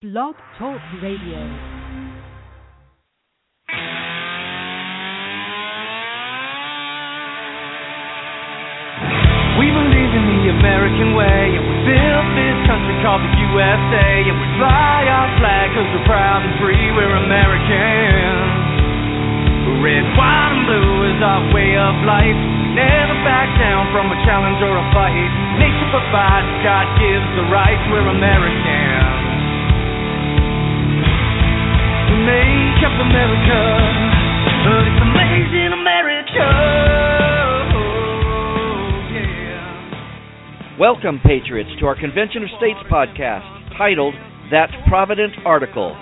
Blog Talk Radio. We believe in the American way, and we built this country called the USA, and we fly our flag cause we're proud and free, we're Americans. Red, white, and blue is our way of life. Never back down from a challenge or a fight. Nature provides, God gives the rights, we're Americans. Make up America, this amazing America. Oh, yeah. Welcome, Patriots, to our Convention of States podcast titled That Provident Article,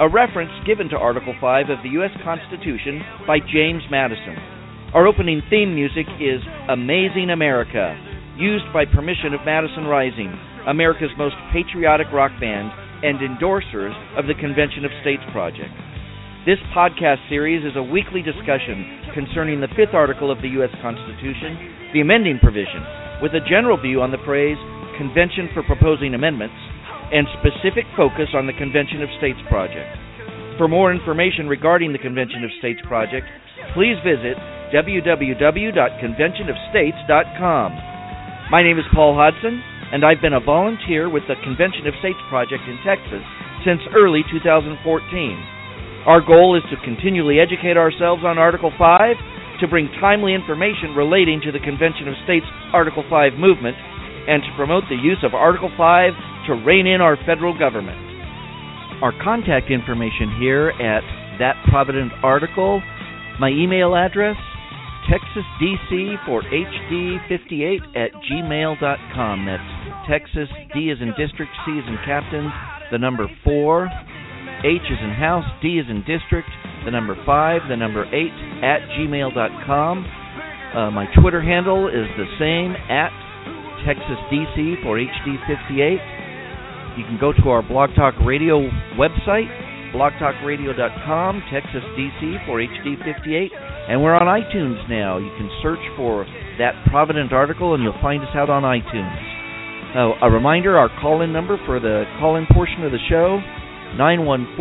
a reference given to Article 5 of the U.S. Constitution by James Madison. Our opening theme music is Amazing America, used by permission of Madison Rising, America's most patriotic rock band and endorsers of the Convention of States project. This podcast series is a weekly discussion concerning the fifth article of the U.S. Constitution, the amending provision, with a general view on the phrase Convention for Proposing Amendments and specific focus on the Convention of States project. For more information regarding the Convention of States project, please visit www.conventionofstates.com. My name is Paul Hodson, and I've been a volunteer with the Convention of States project in Texas since early 2014. Our goal is to continually educate ourselves on Article 5, to bring timely information relating to the Convention of States Article 5 movement, and to promote the use of Article 5 to rein in our federal government. Our contact information here at That Provident Article, my email address, TexasDC for HD58 at gmail.com. That's Texas, D is in district, C is in captain, the number 4, H is in house, D is in district, the number 5, the number 8 at gmail.com. Uh, my Twitter handle is the same at TexasDC for HD58. You can go to our Blog Talk Radio website, blogtalkradio.com, Texas DC for HD58, and we're on iTunes now. You can search for that Provident article and you'll find us out on iTunes. Uh, a reminder our call in number for the call in portion of the show 914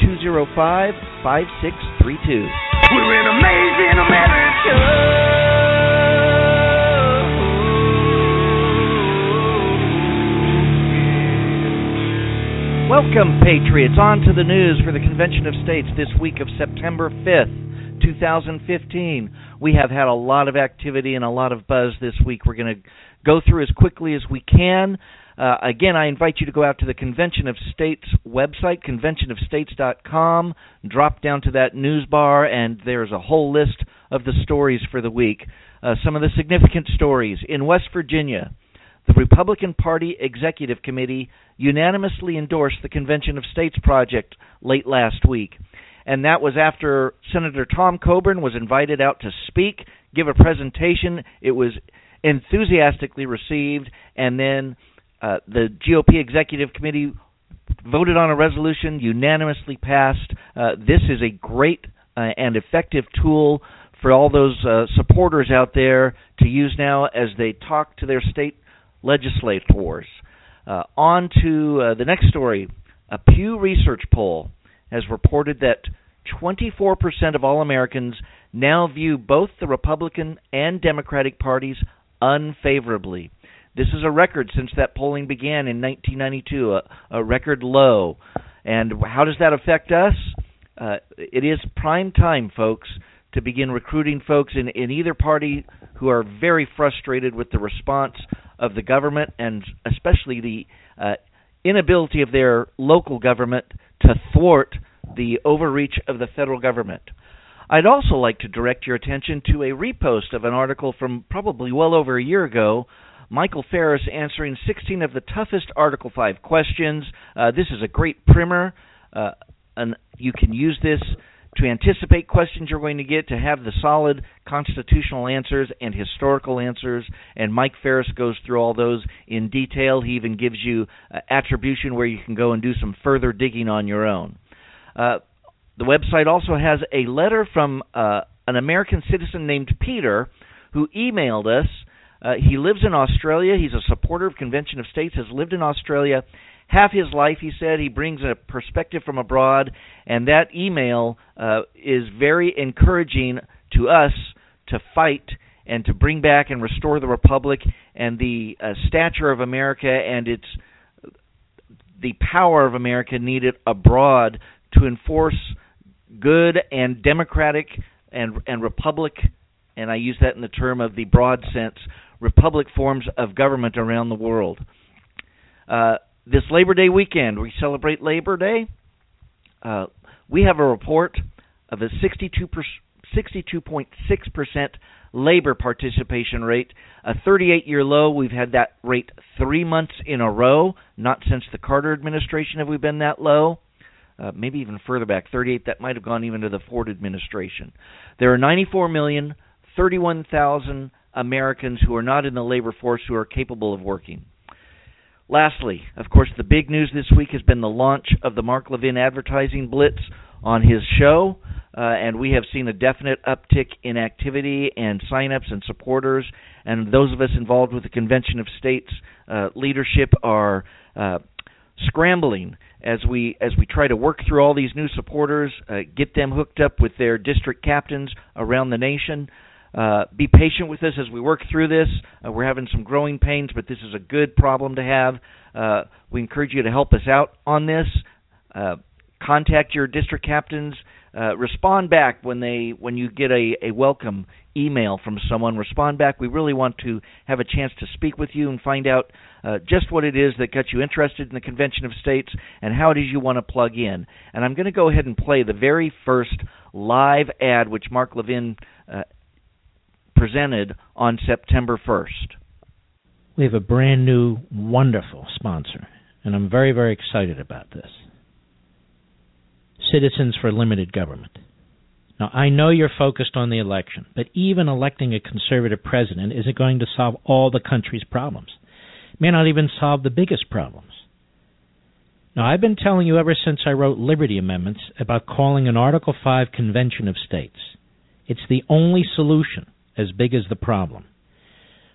205 5632. We're an amazing America. Welcome, Patriots, on to the news for the Convention of States this week of September 5th, 2015. We have had a lot of activity and a lot of buzz this week. We're going to go through as quickly as we can. Uh, again, I invite you to go out to the Convention of States website, conventionofstates.com, drop down to that news bar, and there's a whole list of the stories for the week. Uh, some of the significant stories. In West Virginia, the Republican Party Executive Committee unanimously endorsed the Convention of States project late last week. And that was after Senator Tom Coburn was invited out to speak, give a presentation. It was enthusiastically received, and then uh, the GOP Executive Committee voted on a resolution, unanimously passed. Uh, this is a great uh, and effective tool for all those uh, supporters out there to use now as they talk to their state legislators. Uh, on to uh, the next story. A Pew Research poll has reported that 24% of all Americans now view both the Republican and Democratic parties unfavorably. This is a record since that polling began in 1992, a, a record low. And how does that affect us? Uh, it is prime time, folks, to begin recruiting folks in, in either party who are very frustrated with the response of the government and especially the uh, inability of their local government to thwart the overreach of the federal government. I'd also like to direct your attention to a repost of an article from probably well over a year ago Michael Farris answering 16 of the toughest Article 5 questions. Uh, this is a great primer, uh, and you can use this to anticipate questions you're going to get, to have the solid constitutional answers and historical answers. And Mike Farris goes through all those in detail. He even gives you uh, attribution where you can go and do some further digging on your own. Uh, the website also has a letter from uh, an American citizen named Peter who emailed us. Uh, he lives in Australia. He's a supporter of Convention of States, has lived in Australia, half his life, he said. He brings a perspective from abroad, and that email uh, is very encouraging to us to fight and to bring back and restore the republic and the uh, stature of America and its the power of America needed abroad to enforce good and democratic and and republic and I use that in the term of the broad sense republic forms of government around the world. Uh, this Labor Day weekend, we celebrate Labor Day. Uh, we have a report of a 62 62.6% labor participation rate, a 38 year low. We've had that rate three months in a row. Not since the Carter administration have we been that low. Uh, maybe even further back, 38. That might have gone even to the Ford administration. There are 94 million 31,000 Americans who are not in the labor force who are capable of working. Lastly, of course, the big news this week has been the launch of the Mark Levin advertising blitz on his show, uh, and we have seen a definite uptick in activity and signups and supporters. And those of us involved with the Convention of States uh, leadership are uh, scrambling as we as we try to work through all these new supporters, uh, get them hooked up with their district captains around the nation. Uh, be patient with us as we work through this. Uh, we're having some growing pains, but this is a good problem to have. Uh, we encourage you to help us out on this. Uh, contact your district captains. Uh, respond back when they when you get a, a welcome email from someone. Respond back. We really want to have a chance to speak with you and find out just what it is that got you interested in the Convention of States and how it is you want to plug in. And I'm going to go ahead and play the very first live ad which Mark Levin uh, presented on September 1st. We have a brand new, wonderful sponsor, and I'm very, very excited about this. Citizens for Limited Government. Now, I know you're focused on the election, but even electing a conservative president isn't going to solve all the country's problems. It may not even solve the biggest problems. Now, I've been telling you ever since I wrote Liberty Amendments about calling an Article 5 Convention of States. It's the only solution as big as the problem.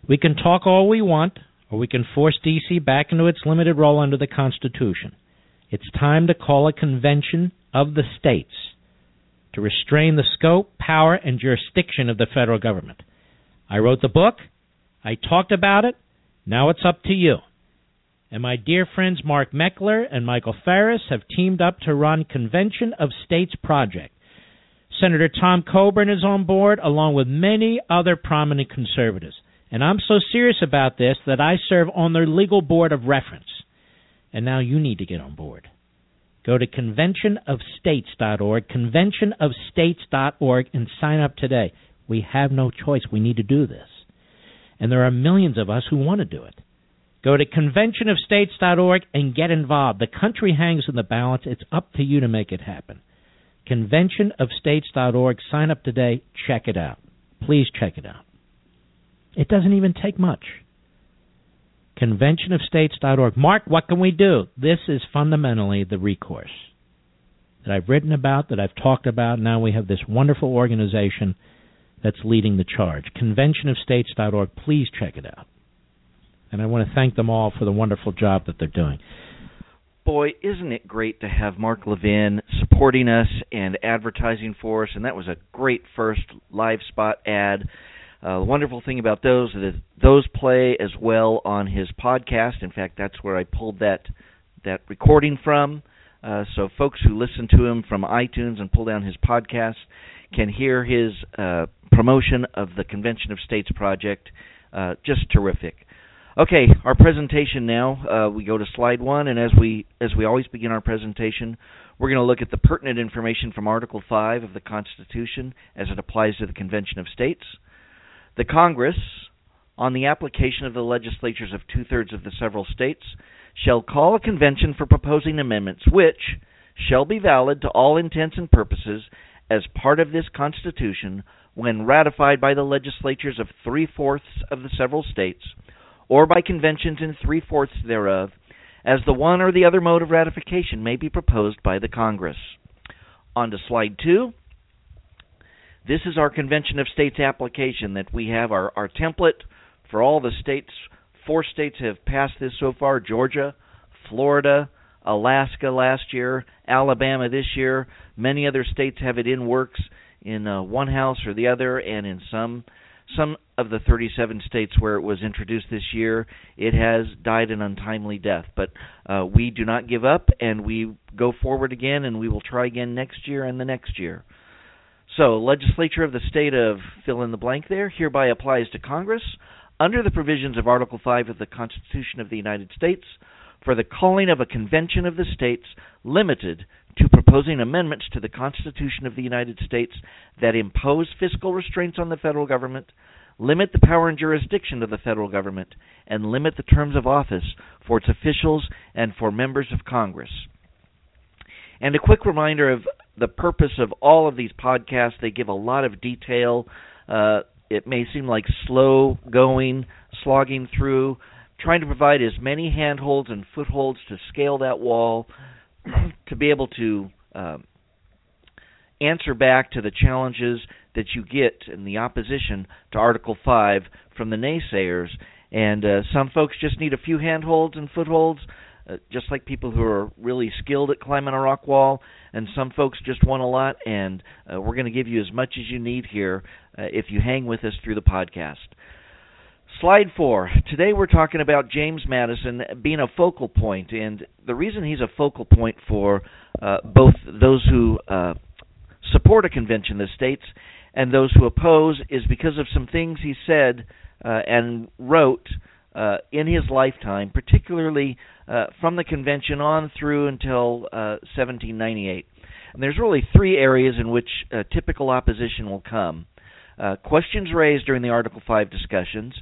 We can talk all we want, or we can force D.C. back into its limited role under the Constitution. It's time to call a convention of the states to restrain the scope, power, and jurisdiction of the federal government. I wrote the book. I talked about it. Now it's up to you. And my dear friends Mark Meckler and Michael Farris have teamed up to run Convention of States Project. Senator Tom Coburn is on board, along with many other prominent conservatives. And I'm so serious about this that I serve on their legal board of reference. And now you need to get on board. Go to conventionofstates.org, conventionofstates.org, and sign up today. We have no choice. We need to do this. And there are millions of us who want to do it. Go to conventionofstates.org and get involved. The country hangs in the balance. It's up to you to make it happen conventionofstates.org. Sign up today. Check it out. Please check it out. It doesn't even take much. Conventionofstates.org. Mark, what can we do? This is fundamentally the recourse that I've written about, that I've talked about. Now we have this wonderful organization that's leading the charge. Conventionofstates.org. Please check it out. And I want to thank them all for the wonderful job that they're doing boy, isn't it great to have Mark Levin supporting us and advertising for us? And that was a great first live spot ad. Uh, the wonderful thing about those is that those play as well on his podcast. In fact, that's where I pulled that that recording from. Uh, so folks who listen to him from iTunes and pull down his podcast can hear his uh, promotion of the Convention of States project. Uh, just terrific. Okay, our presentation now. Uh, we go to slide one, and as we as we always begin our presentation, we're going to look at the pertinent information from Article Five of the Constitution as it applies to the Convention of States. The Congress, on the application of the legislatures of two thirds of the several states, shall call a convention for proposing amendments, which shall be valid to all intents and purposes as part of this Constitution when ratified by the legislatures of three fourths of the several states or by conventions in three fourths thereof, as the one or the other mode of ratification may be proposed by the Congress. On to slide two. This is our Convention of States application that we have our, our template for all the states. Four states have passed this so far Georgia, Florida, Alaska last year, Alabama this year. Many other states have it in works in uh, one house or the other, and in some some of the 37 states where it was introduced this year, it has died an untimely death. But uh, we do not give up, and we go forward again, and we will try again next year and the next year. So, legislature of the state of fill in the blank there hereby applies to Congress under the provisions of Article 5 of the Constitution of the United States for the calling of a convention of the states limited to proposing amendments to the Constitution of the United States that impose fiscal restraints on the federal government, limit the power and jurisdiction of the federal government, and limit the terms of office for its officials and for members of Congress. And a quick reminder of the purpose of all of these podcasts. They give a lot of detail. Uh, it may seem like slow going, slogging through, trying to provide as many handholds and footholds to scale that wall, to be able to um, answer back to the challenges that you get in the opposition to Article 5 from the naysayers. And uh, some folks just need a few handholds and footholds, uh, just like people who are really skilled at climbing a rock wall. And some folks just want a lot, and uh, we're going to give you as much as you need here uh, if you hang with us through the podcast. Slide four. Today we're talking about James Madison being a focal point, and the reason he's a focal point for uh, both those who uh, support a convention of the states and those who oppose is because of some things he said uh, and wrote uh, in his lifetime, particularly uh, from the convention on through until 1798. Uh, and there's really three areas in which typical opposition will come. questions raised during the Article 5 discussions,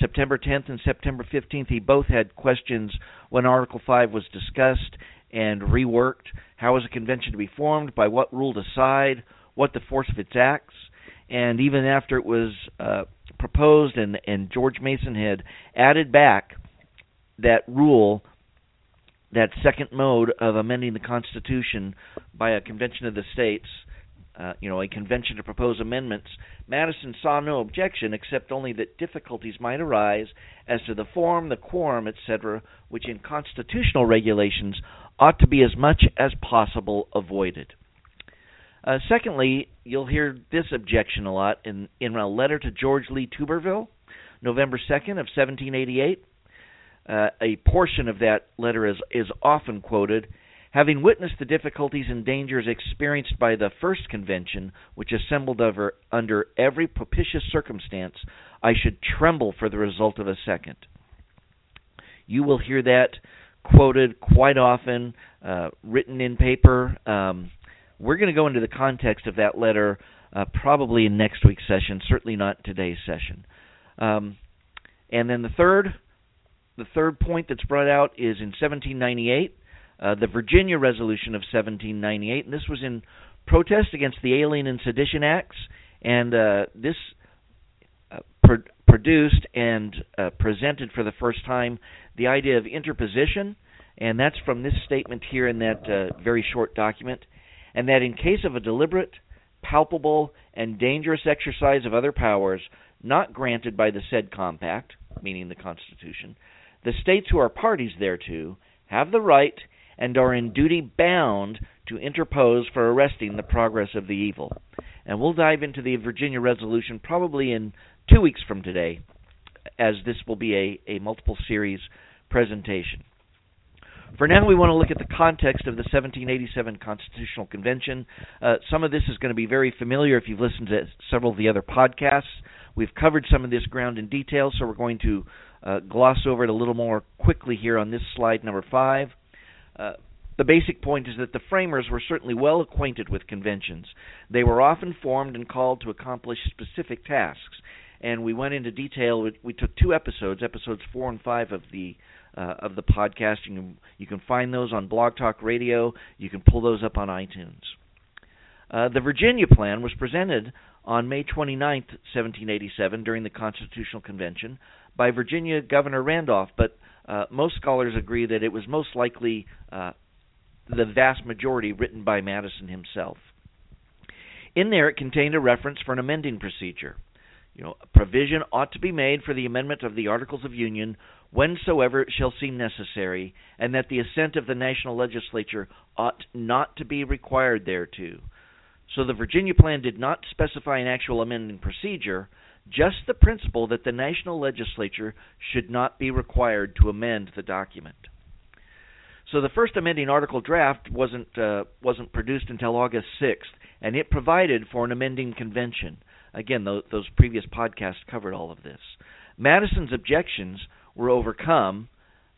September 10th and September 15th, he both had questions when Article 5 was discussed and reworked. How was a convention to be formed? By what rule decide? What the force of its acts? And even after it was uh, proposed and, and George Mason had added back that rule, that second mode of amending the Constitution by a convention of the states, uh, you know, a convention to propose amendments, Madison saw no objection except only that difficulties might arise as to the form, the quorum, etc., which in constitutional regulations ought to be as much as possible avoided. Uh, secondly, you'll hear this objection a lot in, in a letter to George Lee Turberville, November 2nd of 1788. Uh, a portion of that letter is, is often quoted Having witnessed the difficulties and dangers experienced by the first convention, which assembled over, under every propitious circumstance, I should tremble for the result of a second. You will hear that quoted quite often, uh, written in paper. Um, we're going to go into the context of that letter uh, probably in next week's session, certainly not today's session. Um, and then the third, the third point that's brought out is in 1798. Uh, the Virginia Resolution of 1798, and this was in protest against the Alien and Sedition Acts, and uh, this uh, pro- produced and uh, presented for the first time the idea of interposition, and that's from this statement here in that uh, very short document, and that in case of a deliberate, palpable, and dangerous exercise of other powers not granted by the said compact, meaning the Constitution, the states who are parties thereto have the right and are in duty bound to interpose for arresting the progress of the evil. And we'll dive into the Virginia resolution probably in two weeks from today, as this will be a, a multiple series presentation. For now, we want to look at the context of the 1787 Constitutional Convention. Uh, some of this is going to be very familiar if you've listened to several of the other podcasts. We've covered some of this ground in detail, so we're going to uh, gloss over it a little more quickly here on this slide number five. Uh, the basic point is that the framers were certainly well acquainted with conventions. They were often formed and called to accomplish specific tasks. And we went into detail. We took two episodes, episodes four and five of the uh, of the podcast. You can, you can find those on Blog Talk Radio. You can pull those up on iTunes. Uh, the Virginia Plan was presented on May 29, 1787, during the Constitutional Convention, by Virginia Governor Randolph, but uh, most scholars agree that it was most likely uh, the vast majority written by Madison himself. In there, it contained a reference for an amending procedure. you know, provision ought to be made for the amendment of the Articles of Union whensoever it shall seem necessary, and that the assent of the national legislature ought not to be required thereto. So the Virginia plan did not specify an actual amending procedure, just the principle that the national legislature should not be required to amend the document. So the first amending article draft wasn't uh, wasn't produced until August 6th, and it provided for an amending convention. Again, those, those previous podcasts covered all of this. Madison's objections were overcome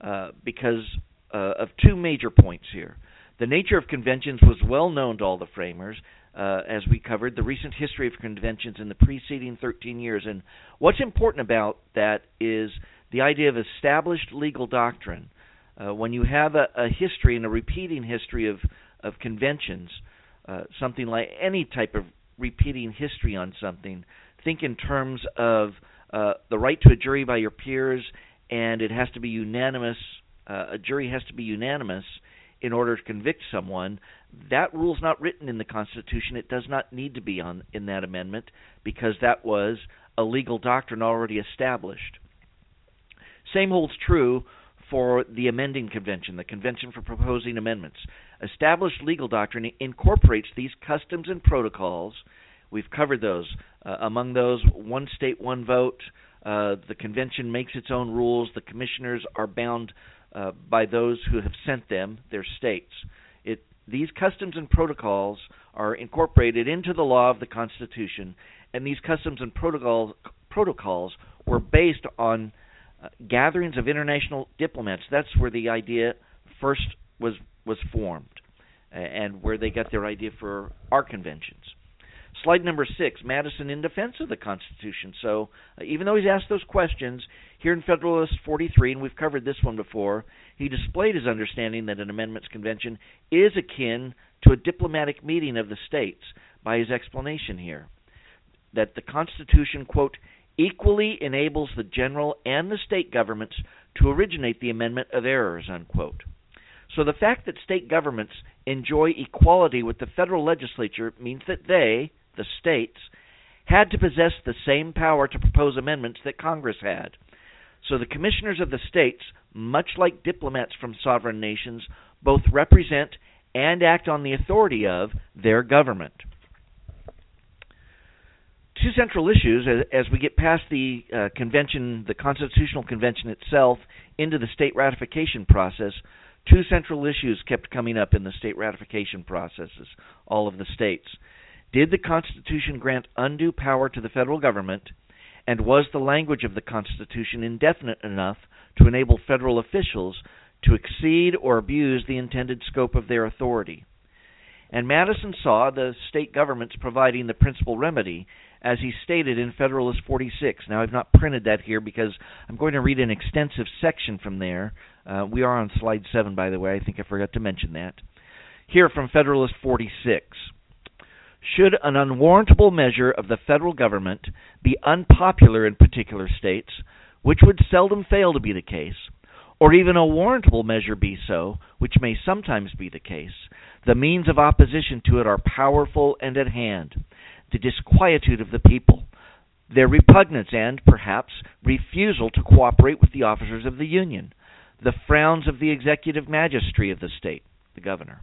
uh, because uh, of two major points here. The nature of conventions was well known to all the framers, uh, as we covered, the recent history of conventions in the preceding 13 years. And what's important about that is the idea of established legal doctrine. Uh, when you have a, a, history and a repeating history of, of conventions, uh, something like any type of repeating history on something, think in terms of uh, the right to a jury by your peers, and it has to be unanimous. Uh, a jury has to be unanimous in order to convict someone. That rule is not written in the Constitution. It does not need to be on in that amendment because that was a legal doctrine already established. Same holds true for the amending convention, the convention for proposing amendments. Established legal doctrine incorporates these customs and protocols. We've covered those. Uh, among those, one state, one vote. Uh, the convention makes its own rules. The commissioners are bound uh, by those who have sent them, their states. It, these customs and protocols are incorporated into the law of the Constitution, and these customs and protocols, protocols were based on uh, gatherings of international diplomats. That's where the idea first was was formed, and where they got their idea for our conventions. Slide number six, Madison in defense of the Constitution. So uh, even though he's asked those questions, here in Federalist 43, and we've covered this one before, he displayed his understanding that an amendments convention is akin to a diplomatic meeting of the states by his explanation here. That the Constitution, quote, equally enables the general and the state governments to originate the amendment of errors, unquote. So the fact that state governments enjoy equality with the federal legislature means that they, the states, had to possess the same power to propose amendments that Congress had. So the commissioners of the states, much like diplomats from sovereign nations, both represent and act on the authority of their government. Two central issues as, we get past the uh, convention, the constitutional convention itself, into the state ratification process. Two central issues kept coming up in the state ratification processes, all of the states. Did the Constitution grant undue power to the federal government? And was the language of the Constitution indefinite enough to enable federal officials to exceed or abuse the intended scope of their authority? And Madison saw the state governments providing the principal remedy, as he stated in Federalist 46. Now, I've not printed that here because I'm going to read an extensive section from there. Uh, we are on slide 7, by the way. I think I forgot to mention that. Here from Federalist 46 should an unwarrantable measure of the federal government be unpopular in particular states, which would seldom fail to be the case, or even a warrantable measure be so, which may sometimes be the case, the means of opposition to it are powerful and at hand. The disquietude of the people, their repugnance and, perhaps, refusal to cooperate with the officers of the Union, the frowns of the executive magistracy of the state, the governor,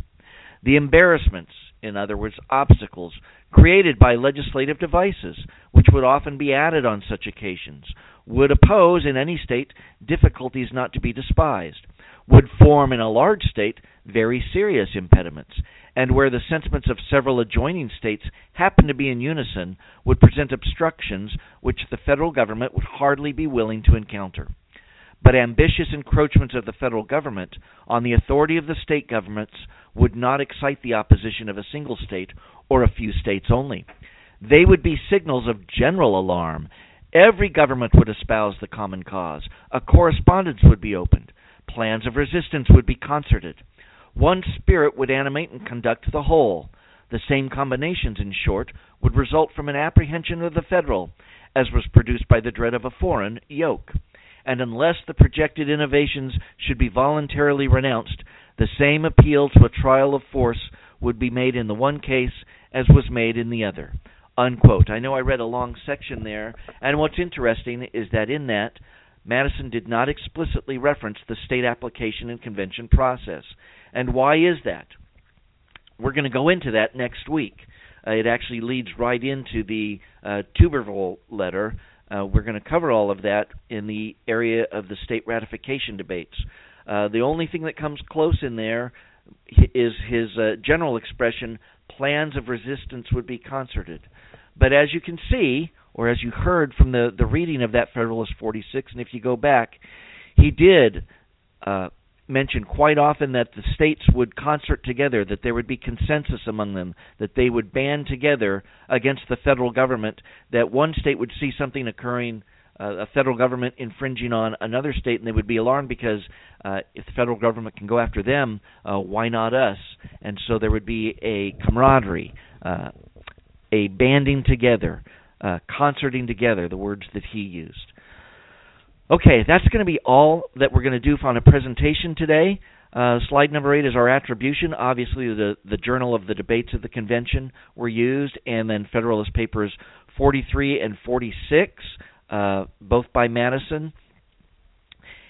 the embarrassments in other words, obstacles, created by legislative devices, which would often be added on such occasions, would oppose in any state difficulties not to be despised, would form in a large state very serious impediments, and where the sentiments of several adjoining states happen to be in unison, would present obstructions which the federal government would hardly be willing to encounter. But ambitious encroachments of the federal government on the authority of the state governments would not excite the opposition of a single state or a few states only. They would be signals of general alarm. Every government would espouse the common cause. A correspondence would be opened. Plans of resistance would be concerted. One spirit would animate and conduct the whole. The same combinations, in short, would result from an apprehension of the federal, as was produced by the dread of a foreign yoke and unless the projected innovations should be voluntarily renounced, the same appeal to a trial of force would be made in the one case as was made in the other. unquote. I know I read a long section there, and what's interesting is that in that, Madison did not explicitly reference the state application and convention process. And why is that? We're going to go into that next week. Uh, it actually leads right into the uh, Turberville letter. Uh, we're going to cover all of that in the area of the state ratification debates. Uh, the only thing that comes close in there is his uh, general expression plans of resistance would be concerted. But as you can see, or as you heard from the, the reading of that Federalist 46, and if you go back, he did uh, mention quite often that the states would concert together, that there would be consensus among them, that they would band together against the federal government, that one state would see something occurring, a federal government infringing on another state, and they would be alarmed because uh, if the federal government can go after them, uh, why not us? And so there would be a camaraderie, uh, a banding together, uh, concerting together, the words that he used. Okay, that's going to be all that we're going to do on a presentation today. Uh, slide number eight is our attribution. Obviously, the, the journal of the debates of the convention were used, and then Federalist Papers 43 and 46, uh, both by Madison.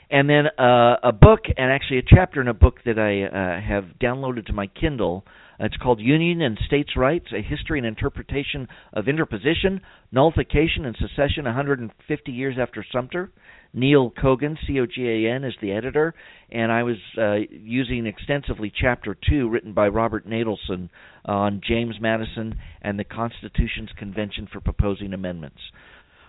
And then uh, a book, and actually a chapter in a book that I uh, have downloaded to my Kindle. It's called Union and States' Rights A History and Interpretation of Interposition, Nullification, and Secession 150 Years After Sumter. Neil Cogan, C O G A N, is the editor, and I was uh, using extensively Chapter 2, written by Robert Natelson, on James Madison and the Constitution's Convention for Proposing Amendments.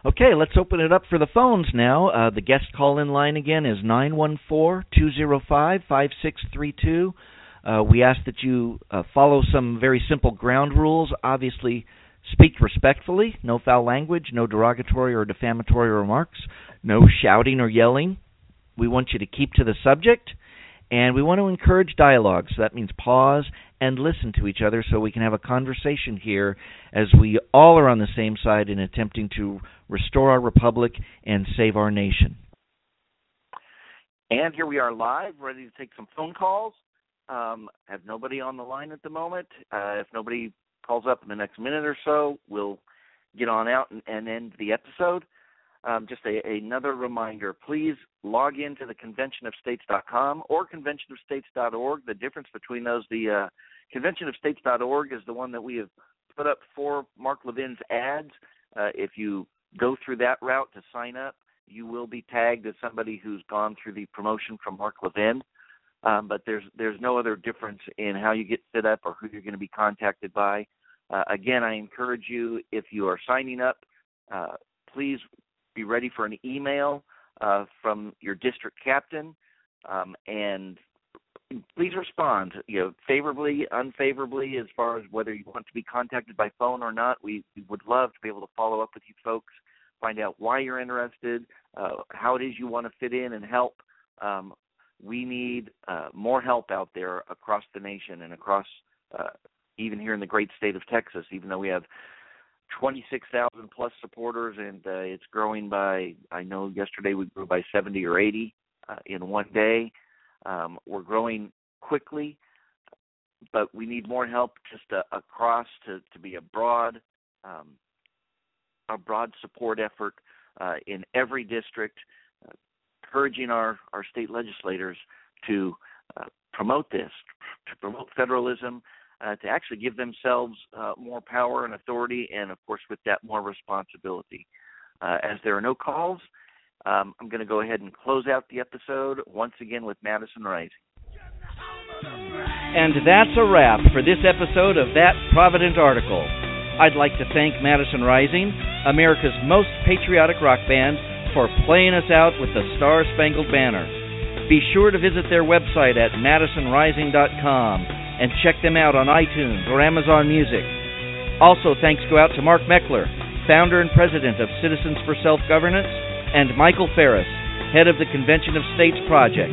Okay, let's open it up for the phones now. Uh, the guest call in line again is 914 205 5632. Uh, we ask that you uh, follow some very simple ground rules. Obviously, speak respectfully, no foul language, no derogatory or defamatory remarks. No shouting or yelling. We want you to keep to the subject, and we want to encourage dialogue. So that means pause and listen to each other so we can have a conversation here as we all are on the same side in attempting to restore our republic and save our nation. And here we are live, ready to take some phone calls. Um, have nobody on the line at the moment. Uh, if nobody calls up in the next minute or so, we'll get on out and, and end the episode um, just a, another reminder please log into the conventionofstates.com or conventionofstates.org. The difference between those, the uh, conventionofstates.org is the one that we have put up for Mark Levin's ads. Uh, if you go through that route to sign up, you will be tagged as somebody who's gone through the promotion from Mark Levin. Um, but there's there's no other difference in how you get set up or who you're going to be contacted by. Uh, again, I encourage you if you are signing up, uh, please be ready for an email uh, from your district captain, um, and please respond, you know, favorably, unfavorably, as far as whether you want to be contacted by phone or not. We, we would love to be able to follow up with you folks, find out why you're interested, uh, how it is you want to fit in and help. Um, we need uh, more help out there across the nation and across uh, even here in the great state of Texas, even though we have 26,000 plus supporters, and uh, it's growing by. I know yesterday we grew by 70 or 80 uh, in one day. Um, we're growing quickly, but we need more help just uh, across to to be a broad, um, a broad support effort uh, in every district, uh, encouraging our our state legislators to uh, promote this, to promote federalism, uh, to actually give themselves uh, more power and authority, and of course, with that, more responsibility. Uh, as there are no calls, um, I'm going to go ahead and close out the episode once again with Madison Rising. And that's a wrap for this episode of That Provident Article. I'd like to thank Madison Rising, America's most patriotic rock band, for playing us out with the Star Spangled Banner. Be sure to visit their website at madisonrising.com and check them out on iTunes or Amazon Music. Also, thanks go out to Mark Meckler, founder and president of Citizens for Self Governance, and Michael Farris, head of the Convention of States Project.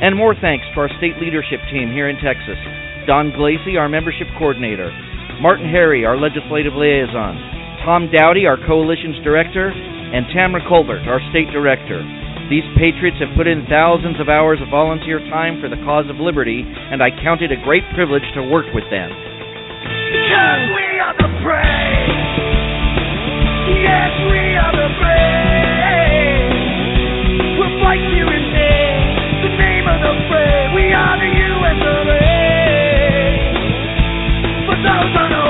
And more thanks to our state leadership team here in Texas Don Glacy, our membership coordinator, Martin Harry, our legislative liaison, Tom Dowdy, our coalition's director, and Tamara Colbert, our state director. These patriots have put in thousands of hours of volunteer time for the cause of liberty, and I count it a great privilege to work with them. We are the brave. Yes, we are the brave. Those are no